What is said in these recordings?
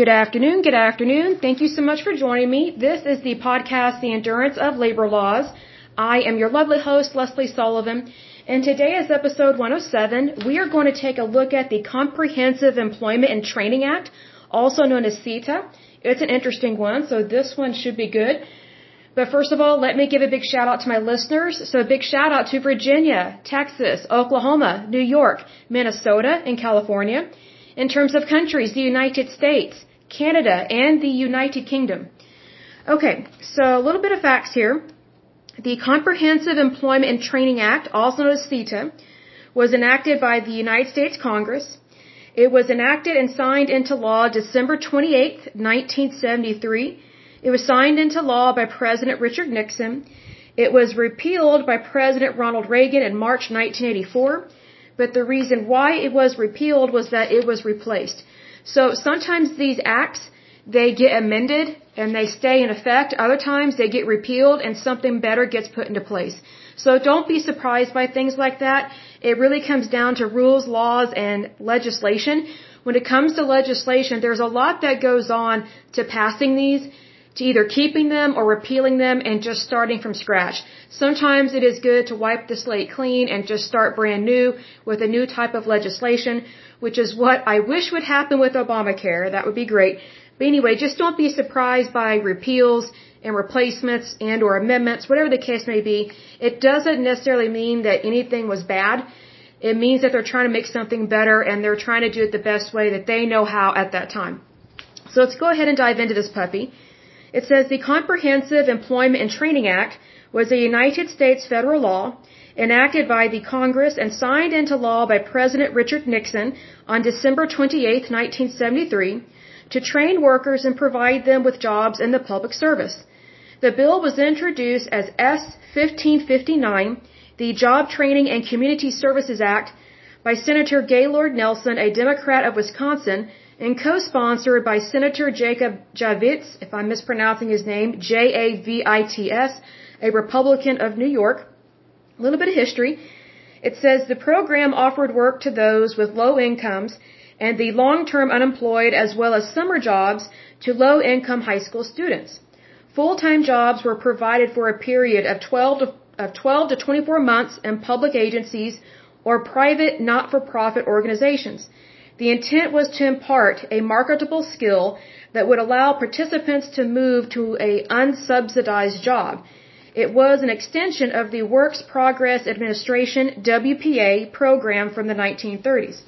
Good afternoon, good afternoon. Thank you so much for joining me. This is the podcast, The Endurance of Labor Laws. I am your lovely host, Leslie Sullivan, and today is episode 107. We are going to take a look at the Comprehensive Employment and Training Act, also known as CETA. It's an interesting one, so this one should be good. But first of all, let me give a big shout out to my listeners. So a big shout out to Virginia, Texas, Oklahoma, New York, Minnesota, and California. In terms of countries, the United States, Canada, and the United Kingdom. Okay, so a little bit of facts here. The Comprehensive Employment and Training Act, also known as CETA, was enacted by the United States Congress. It was enacted and signed into law December 28, 1973. It was signed into law by President Richard Nixon. It was repealed by President Ronald Reagan in March 1984. But the reason why it was repealed was that it was replaced. So sometimes these acts, they get amended and they stay in effect. Other times they get repealed and something better gets put into place. So don't be surprised by things like that. It really comes down to rules, laws, and legislation. When it comes to legislation, there's a lot that goes on to passing these to either keeping them or repealing them and just starting from scratch. Sometimes it is good to wipe the slate clean and just start brand new with a new type of legislation, which is what I wish would happen with Obamacare. That would be great. But anyway, just don't be surprised by repeals and replacements and or amendments, whatever the case may be. It doesn't necessarily mean that anything was bad. It means that they're trying to make something better and they're trying to do it the best way that they know how at that time. So let's go ahead and dive into this puppy. It says the Comprehensive Employment and Training Act was a United States federal law enacted by the Congress and signed into law by President Richard Nixon on December 28, 1973, to train workers and provide them with jobs in the public service. The bill was introduced as S 1559, the Job Training and Community Services Act, by Senator Gaylord Nelson, a Democrat of Wisconsin, and co-sponsored by Senator Jacob Javits, if I'm mispronouncing his name, J-A-V-I-T-S, a Republican of New York. A little bit of history. It says the program offered work to those with low incomes and the long-term unemployed as well as summer jobs to low-income high school students. Full-time jobs were provided for a period of 12 to, of 12 to 24 months in public agencies or private not-for-profit organizations. The intent was to impart a marketable skill that would allow participants to move to a unsubsidized job. It was an extension of the Works Progress Administration WPA program from the 1930s.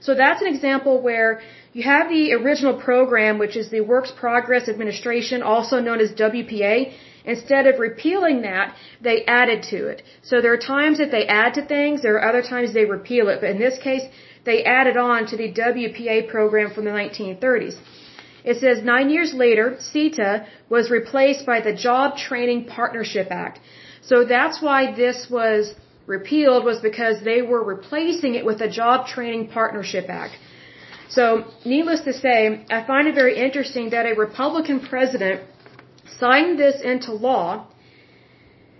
So that's an example where you have the original program, which is the Works Progress Administration, also known as WPA. Instead of repealing that, they added to it. So there are times that they add to things, there are other times they repeal it. But in this case, they added on to the WPA program from the 1930s. It says nine years later, CETA was replaced by the Job Training Partnership Act. So that's why this was repealed was because they were replacing it with the Job Training Partnership Act. So, needless to say, I find it very interesting that a Republican president signed this into law,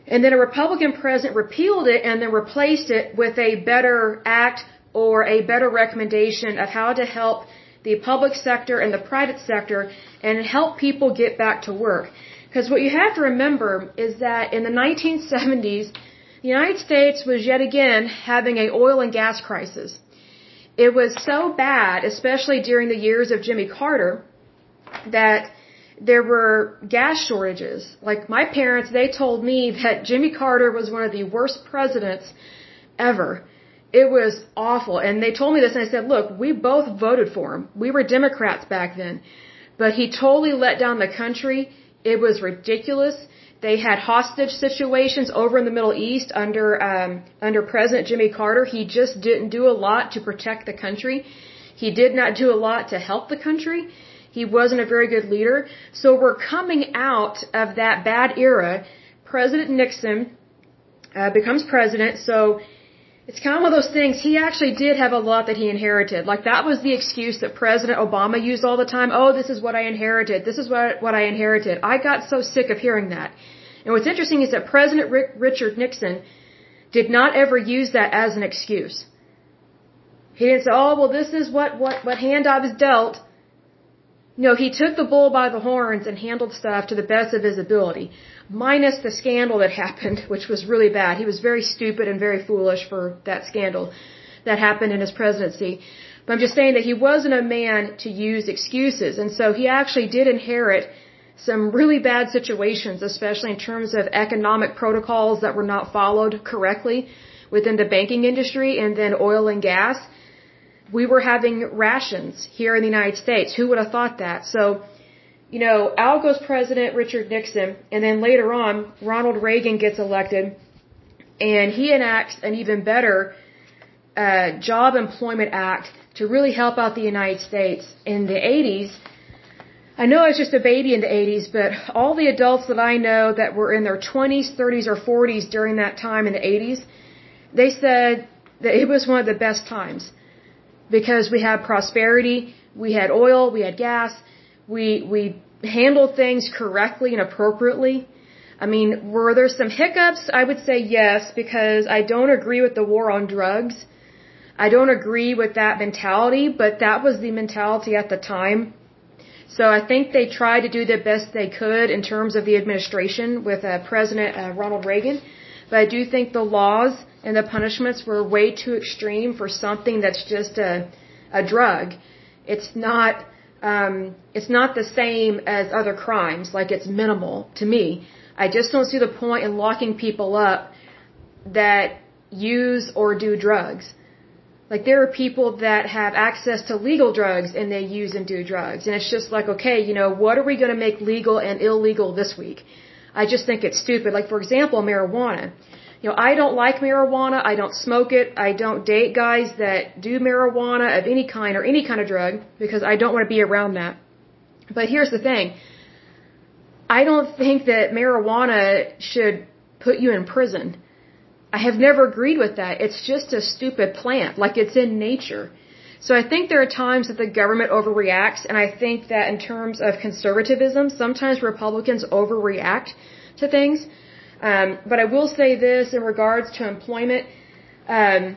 and then a Republican president repealed it and then replaced it with a better act or a better recommendation of how to help the public sector and the private sector and help people get back to work. Because what you have to remember is that in the 1970s, the United States was yet again having an oil and gas crisis. It was so bad, especially during the years of Jimmy Carter, that there were gas shortages. Like my parents, they told me that Jimmy Carter was one of the worst presidents ever. It was awful. And they told me this, and I said, look, we both voted for him. We were Democrats back then. But he totally let down the country. It was ridiculous. They had hostage situations over in the Middle East under um, under President Jimmy Carter. He just didn't do a lot to protect the country. He did not do a lot to help the country. He wasn't a very good leader. So we're coming out of that bad era. President Nixon uh, becomes president. So it's kind of one of those things. He actually did have a lot that he inherited. Like that was the excuse that President Obama used all the time. Oh, this is what I inherited. This is what what I inherited. I got so sick of hearing that. And what's interesting is that President Rick, Richard Nixon did not ever use that as an excuse. He didn't say, "Oh, well, this is what what what hand I was dealt." No, he took the bull by the horns and handled stuff to the best of his ability, minus the scandal that happened, which was really bad. He was very stupid and very foolish for that scandal that happened in his presidency. But I'm just saying that he wasn't a man to use excuses. And so he actually did inherit some really bad situations, especially in terms of economic protocols that were not followed correctly within the banking industry and then oil and gas we were having rations here in the United States. Who would have thought that? So, you know, out goes President Richard Nixon, and then later on, Ronald Reagan gets elected, and he enacts an even better uh, Job Employment Act to really help out the United States. In the 80s, I know I was just a baby in the 80s, but all the adults that I know that were in their 20s, 30s, or 40s during that time in the 80s, they said that it was one of the best times because we had prosperity, we had oil, we had gas, we we handled things correctly and appropriately. I mean, were there some hiccups? I would say yes, because I don't agree with the war on drugs. I don't agree with that mentality, but that was the mentality at the time. So I think they tried to do the best they could in terms of the administration with uh, President uh, Ronald Reagan. But I do think the laws and the punishments were way too extreme for something that's just a a drug. It's not um, it's not the same as other crimes. Like it's minimal to me. I just don't see the point in locking people up that use or do drugs. Like there are people that have access to legal drugs and they use and do drugs. And it's just like, okay, you know, what are we going to make legal and illegal this week? I just think it's stupid. Like for example, marijuana. You know, I don't like marijuana. I don't smoke it. I don't date guys that do marijuana of any kind or any kind of drug because I don't want to be around that. But here's the thing. I don't think that marijuana should put you in prison. I have never agreed with that. It's just a stupid plant, like it's in nature. So I think there are times that the government overreacts, and I think that in terms of conservatism, sometimes Republicans overreact to things. Um, but I will say this in regards to employment. Um,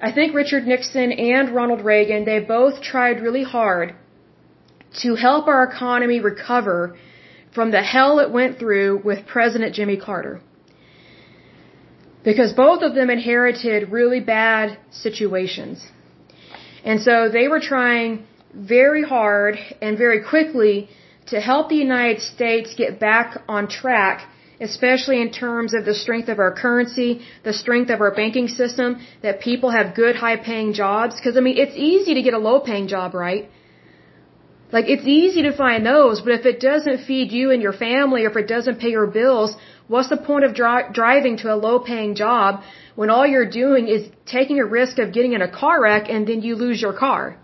I think Richard Nixon and Ronald Reagan, they both tried really hard to help our economy recover from the hell it went through with President Jimmy Carter. Because both of them inherited really bad situations. And so they were trying very hard and very quickly to help the United States get back on track especially in terms of the strength of our currency, the strength of our banking system, that people have good high paying jobs. Cause I mean, it's easy to get a low paying job, right? Like it's easy to find those, but if it doesn't feed you and your family, or if it doesn't pay your bills, what's the point of dri- driving to a low paying job when all you're doing is taking a risk of getting in a car wreck and then you lose your car?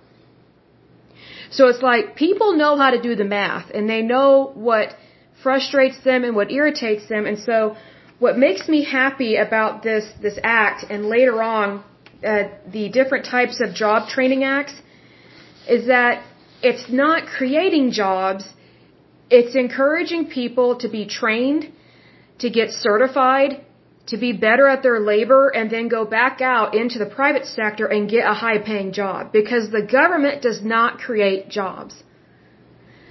So it's like people know how to do the math and they know what frustrates them and what irritates them. And so what makes me happy about this, this act and later on, uh, the different types of job training acts is that it's not creating jobs. It's encouraging people to be trained, to get certified, to be better at their labor and then go back out into the private sector and get a high paying job because the government does not create jobs.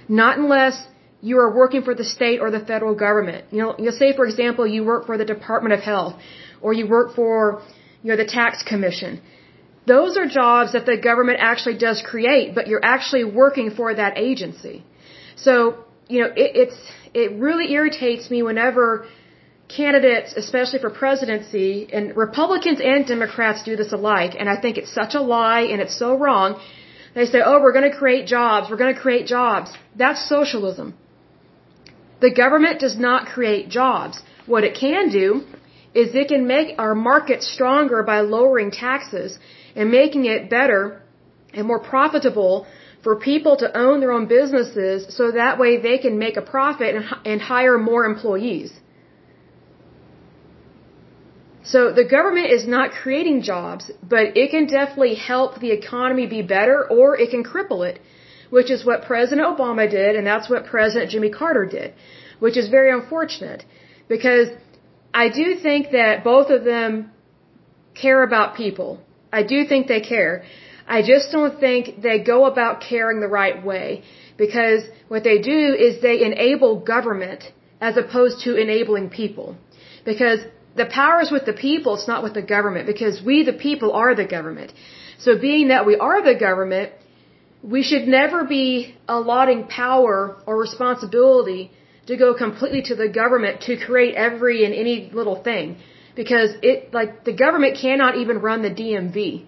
Not unless you are working for the state or the federal government. You know, you'll say, for example, you work for the Department of Health or you work for, you know, the tax commission. Those are jobs that the government actually does create, but you're actually working for that agency. So, you know, it, it's, it really irritates me whenever candidates, especially for presidency, and Republicans and Democrats do this alike, and I think it's such a lie and it's so wrong. They say, oh, we're going to create jobs, we're going to create jobs. That's socialism. The government does not create jobs. What it can do is it can make our market stronger by lowering taxes and making it better and more profitable for people to own their own businesses so that way they can make a profit and, and hire more employees. So the government is not creating jobs, but it can definitely help the economy be better or it can cripple it which is what President Obama did, and that's what President Jimmy Carter did, which is very unfortunate because I do think that both of them care about people. I do think they care. I just don't think they go about caring the right way because what they do is they enable government as opposed to enabling people. Because the power is with the people, it's not with the government because we the people are the government. So being that we are the government, we should never be allotting power or responsibility to go completely to the government to create every and any little thing because it like the government cannot even run the DMV.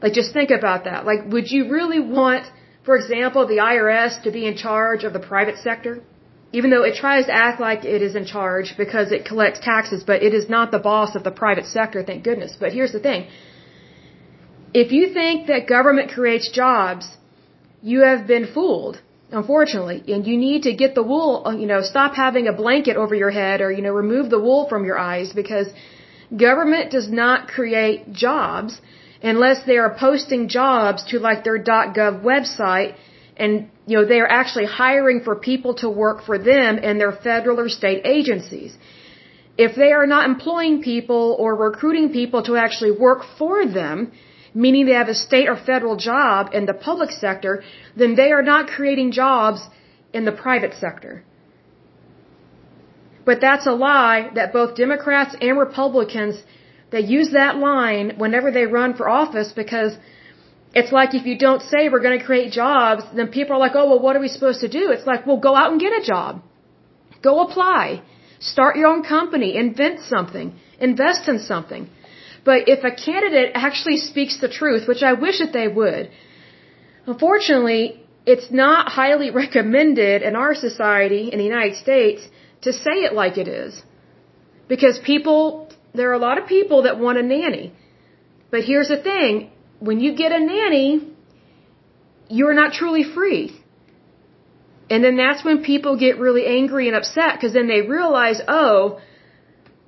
Like just think about that. Like would you really want for example the IRS to be in charge of the private sector? Even though it tries to act like it is in charge because it collects taxes, but it is not the boss of the private sector, thank goodness. But here's the thing. If you think that government creates jobs, you have been fooled unfortunately. And you need to get the wool, uh, you know, stop having a blanket over your head or, you know, remove the wool from your eyes because government does not create jobs unless they are posting jobs to like their .gov website and, you know, they are actually hiring for people to work for them and their federal or state agencies. If they are not employing people or recruiting people to actually work for them, meaning they have a state or federal job in the public sector, then they are not creating jobs in the private sector. But that's a lie that both Democrats and Republicans, they use that line whenever they run for office because it's like if you don't say we're going to create jobs, then people are like, oh, well, what are we supposed to do? It's like, well, go out and get a job. Go apply. Start your own company. Invent something. Invest in something. But if a candidate actually speaks the truth, which I wish that they would, unfortunately, it's not highly recommended in our society in the United States to say it like it is. Because people, there are a lot of people that want a nanny. But here's the thing, when you get a nanny, you're not truly free. And then that's when people get really angry and upset because then they realize, oh,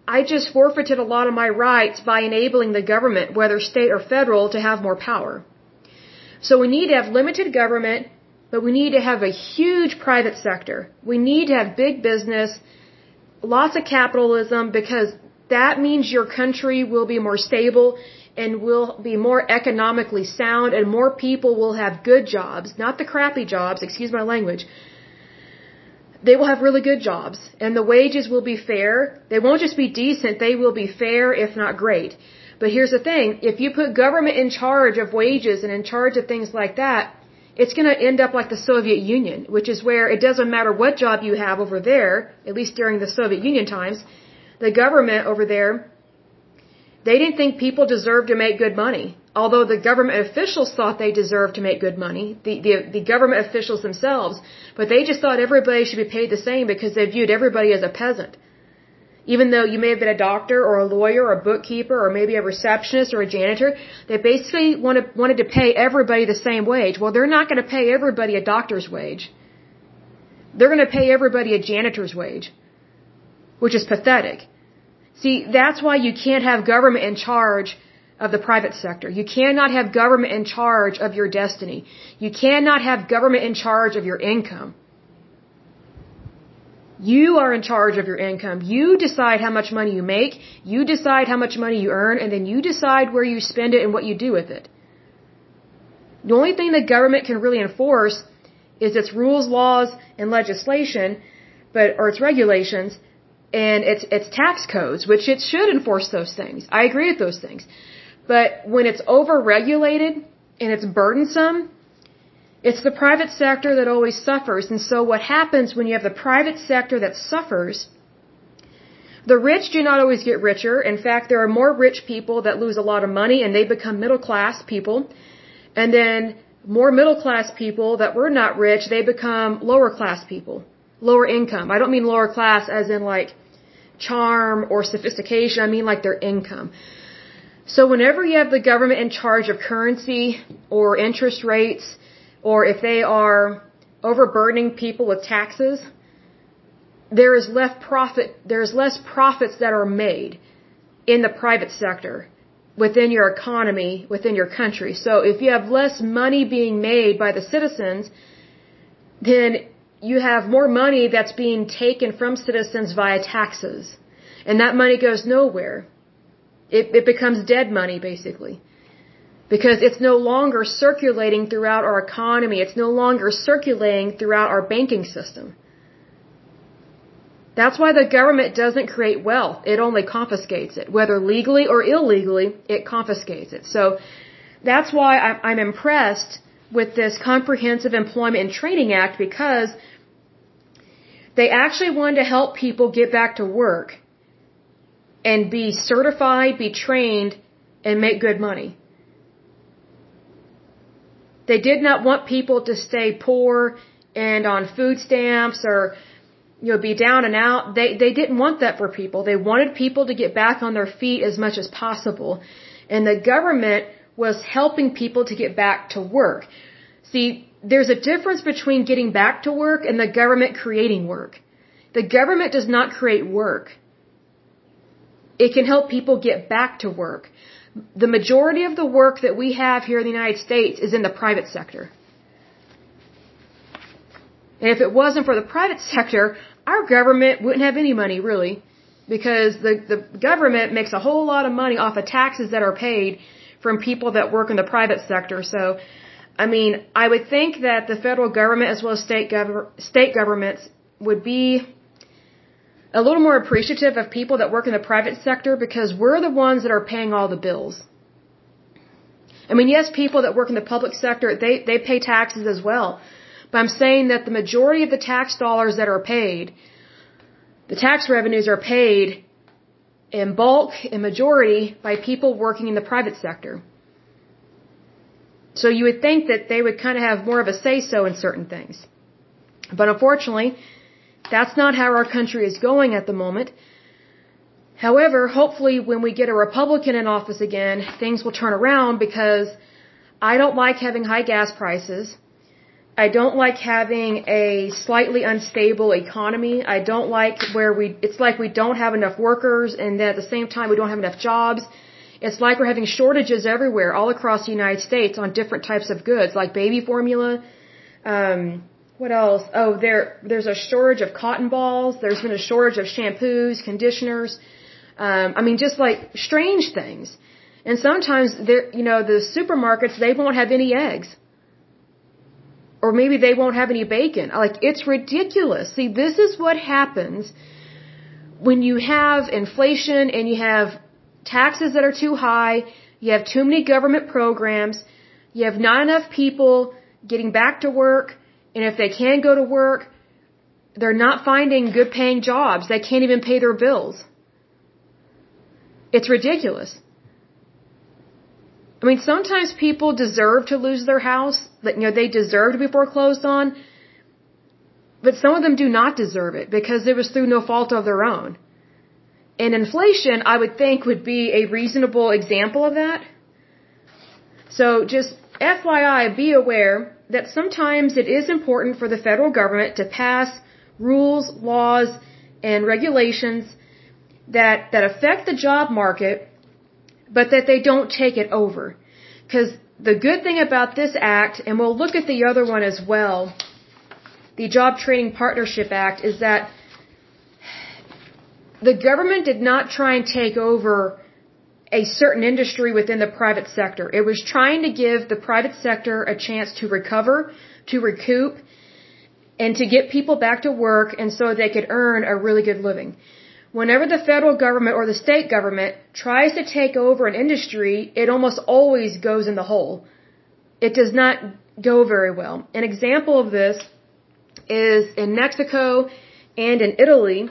I just forfeited a lot of my rights by enabling the government, whether state or federal, to have more power. So we need to have limited government, but we need to have a huge private sector. We need to have big business, lots of capitalism, because that means your country will be more stable and will be more economically sound and more people will have good jobs, not the crappy jobs, excuse my language, they will have really good jobs and the wages will be fair. They won't just be decent, they will be fair if not great. But here's the thing, if you put government in charge of wages and in charge of things like that, it's going to end up like the Soviet Union, which is where it doesn't matter what job you have over there, at least during the Soviet Union times, the government over there, they didn't think people deserved to make good money although the government officials thought they deserved to make good money, the, the, the government officials themselves, but they just thought everybody should be paid the same because they viewed everybody as a peasant. Even though you may have been a doctor or a lawyer or a bookkeeper or maybe a receptionist or a janitor, they basically wanted, wanted to pay everybody the same wage. Well, they're not going to pay everybody a doctor's wage. They're going to pay everybody a janitor's wage, which is pathetic. See, that's why you can't have government in charge of the private sector. You cannot have government in charge of your destiny. You cannot have government in charge of your income. You are in charge of your income. You decide how much money you make. You decide how much money you earn, and then you decide where you spend it and what you do with it. The only thing the government can really enforce is its rules, laws, and legislation, but or its regulations, and its its tax codes, which it should enforce those things. I agree with those things. But when it's overregulated and it's burdensome, it's the private sector that always suffers. And so what happens when you have the private sector that suffers, the rich do not always get richer. In fact, there are more rich people that lose a lot of money and they become middle class people. And then more middle class people that were not rich, they become lower class people, lower income. I don't mean lower class as in like charm or sophistication. I mean like their income. So whenever you have the government in charge of currency or interest rates, or if they are overburdening people with taxes, there is less profit, there's less profits that are made in the private sector within your economy, within your country. So if you have less money being made by the citizens, then you have more money that's being taken from citizens via taxes. And that money goes nowhere. It, it becomes dead money, basically. because it's no longer circulating throughout our economy. It's no longer circulating throughout our banking system. That's why the government doesn't create wealth. It only confiscates it. Whether legally or illegally, it confiscates it. So that's why I'm impressed with this Comprehensive Employment and Training Act because they actually wanted to help people get back to work and be certified, be trained, and make good money. They did not want people to stay poor and on food stamps or you know be down and out. They they didn't want that for people. They wanted people to get back on their feet as much as possible. And the government was helping people to get back to work. See, there's a difference between getting back to work and the government creating work. The government does not create work. It can help people get back to work the majority of the work that we have here in the United States is in the private sector. And if it wasn't for the private sector, our government wouldn't have any money really. Because the, the government makes a whole lot of money off of taxes that are paid from people that work in the private sector. So, I mean, I would think that the federal government as well as state, gov- state governments would be a little more appreciative of people that work in the private sector because we're the ones that are paying all the bills. I mean, yes, people that work in the public sector, they, they pay taxes as well. But I'm saying that the majority of the tax dollars that are paid, the tax revenues are paid in bulk, in majority, by people working in the private sector. So you would think that they would kind of have more of a say so in certain things. But unfortunately, that's not how our country is going at the moment. However, hopefully when we get a Republican in office again, things will turn around because I don't like having high gas prices. I don't like having a slightly unstable economy. I don't like where we, it's like we don't have enough workers and then at the same time we don't have enough jobs. It's like we're having shortages everywhere all across the United States on different types of goods like baby formula, um, what else? Oh, there there's a shortage of cotton balls. There's been a shortage of shampoos, conditioners. Um, I mean, just like strange things. And sometimes there, you know, the supermarkets they won't have any eggs, or maybe they won't have any bacon. Like it's ridiculous. See, this is what happens when you have inflation and you have taxes that are too high. You have too many government programs. You have not enough people getting back to work and if they can go to work, they're not finding good paying jobs. They can't even pay their bills. It's ridiculous. I mean, sometimes people deserve to lose their house. You know, they deserve to be foreclosed on. But some of them do not deserve it because it was through no fault of their own. And inflation, I would think, would be a reasonable example of that. So just FYI, be aware that sometimes it is important for the federal government to pass rules, laws, and regulations that, that affect the job market, but that they don't take it over. Because the good thing about this act, and we'll look at the other one as well, the Job Training Partnership Act, is that the government did not try and take over a certain industry within the private sector. It was trying to give the private sector a chance to recover, to recoup, and to get people back to work and so they could earn a really good living. Whenever the federal government or the state government tries to take over an industry, it almost always goes in the hole. It does not go very well. An example of this is in Mexico and in Italy,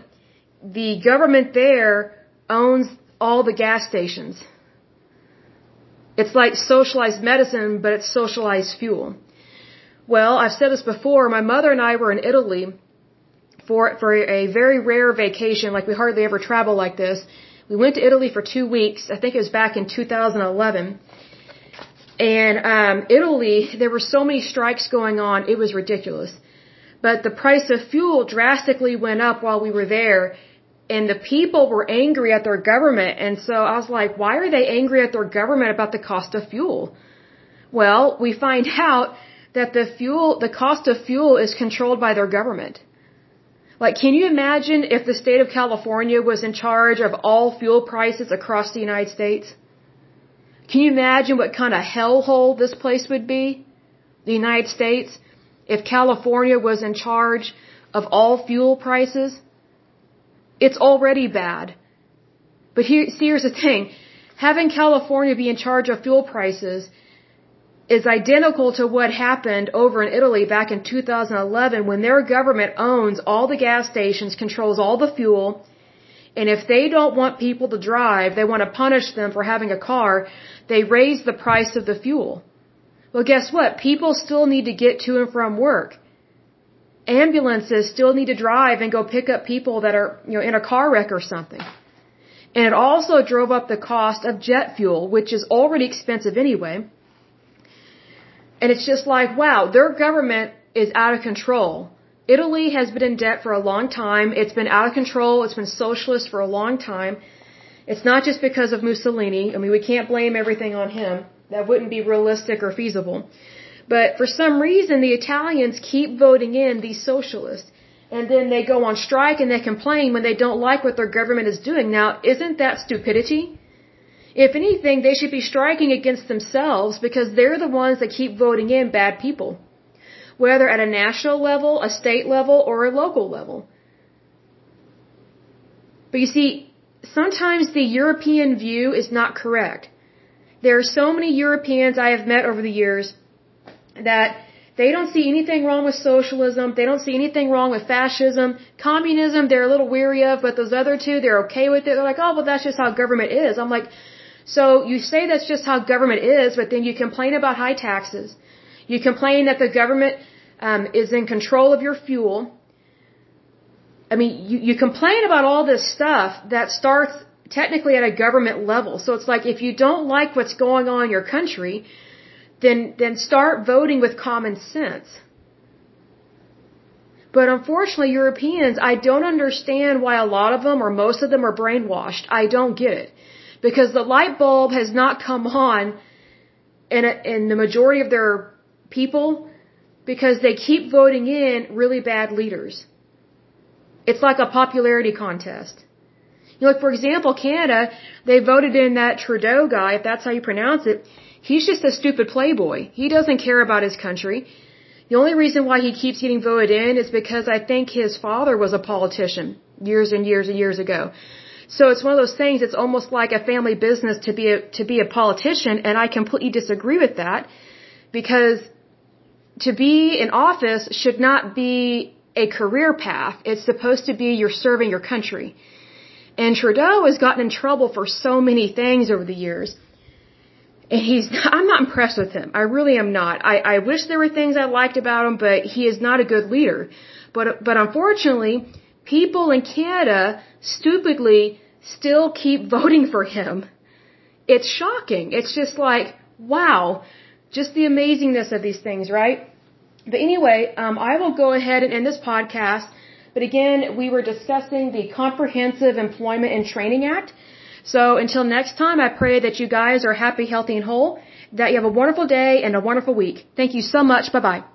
the government there owns all the gas stations. It's like socialized medicine, but it's socialized fuel. Well, I've said this before. My mother and I were in Italy for for a very rare vacation. Like we hardly ever travel like this. We went to Italy for two weeks. I think it was back in 2011. And um, Italy, there were so many strikes going on. It was ridiculous. But the price of fuel drastically went up while we were there and the people were angry at their government. And so I was like, why are they angry at their government about the cost of fuel? Well, we find out that the fuel, the cost of fuel is controlled by their government. Like, can you imagine if the state of California was in charge of all fuel prices across the United States? Can you imagine what kind of hellhole this place would be? The United States, if California was in charge of all fuel prices? It's already bad. But here, see, here's the thing. Having California be in charge of fuel prices is identical to what happened over in Italy back in 2011 when their government owns all the gas stations, controls all the fuel, and if they don't want people to drive, they want to punish them for having a car, they raise the price of the fuel. Well, guess what? People still need to get to and from work. Ambulances still need to drive and go pick up people that are, you know, in a car wreck or something. And it also drove up the cost of jet fuel, which is already expensive anyway. And it's just like, wow, their government is out of control. Italy has been in debt for a long time. It's been out of control. It's been socialist for a long time. It's not just because of Mussolini. I mean, we can't blame everything on him. That wouldn't be realistic or feasible. But for some reason, the Italians keep voting in these socialists. And then they go on strike and they complain when they don't like what their government is doing. Now, isn't that stupidity? If anything, they should be striking against themselves because they're the ones that keep voting in bad people whether at a national level, a state level, or a local level. But you see, sometimes the European view is not correct. There are so many Europeans I have met over the years that they don't see anything wrong with socialism. They don't see anything wrong with fascism. Communism, they're a little weary of, but those other two, they're okay with it. They're like, oh, well, that's just how government is. I'm like, so you say that's just how government is, but then you complain about high taxes. You complain that the government um, is in control of your fuel. I mean, you, you complain about all this stuff that starts technically at a government level. So it's like if you don't like what's going on in your country, then then start voting with common sense. But unfortunately, Europeans, I don't understand why a lot of them or most of them are brainwashed. I don't get it. Because the light bulb has not come on in, a, in the majority of their people because they keep voting in really bad leaders. It's like a popularity contest. You know, like for example, Canada, they voted in that Trudeau guy, if that's how you pronounce it. He's just a stupid playboy. He doesn't care about his country. The only reason why he keeps getting voted in is because I think his father was a politician years and years and years ago. So it's one of those things, it's almost like a family business to be a, to be a politician, and I completely disagree with that because to be in office should not be a career path. It's supposed to be you're serving your country. And Trudeau has gotten in trouble for so many things over the years. And he's, I'm not impressed with him. I really am not. I, I wish there were things I liked about him, but he is not a good leader. But, but unfortunately, people in Canada stupidly still keep voting for him. It's shocking. It's just like, wow, just the amazingness of these things, right? But anyway, um, I will go ahead and end this podcast. But again, we were discussing the Comprehensive Employment and Training Act. So until next time, I pray that you guys are happy, healthy, and whole, that you have a wonderful day and a wonderful week. Thank you so much. Bye bye.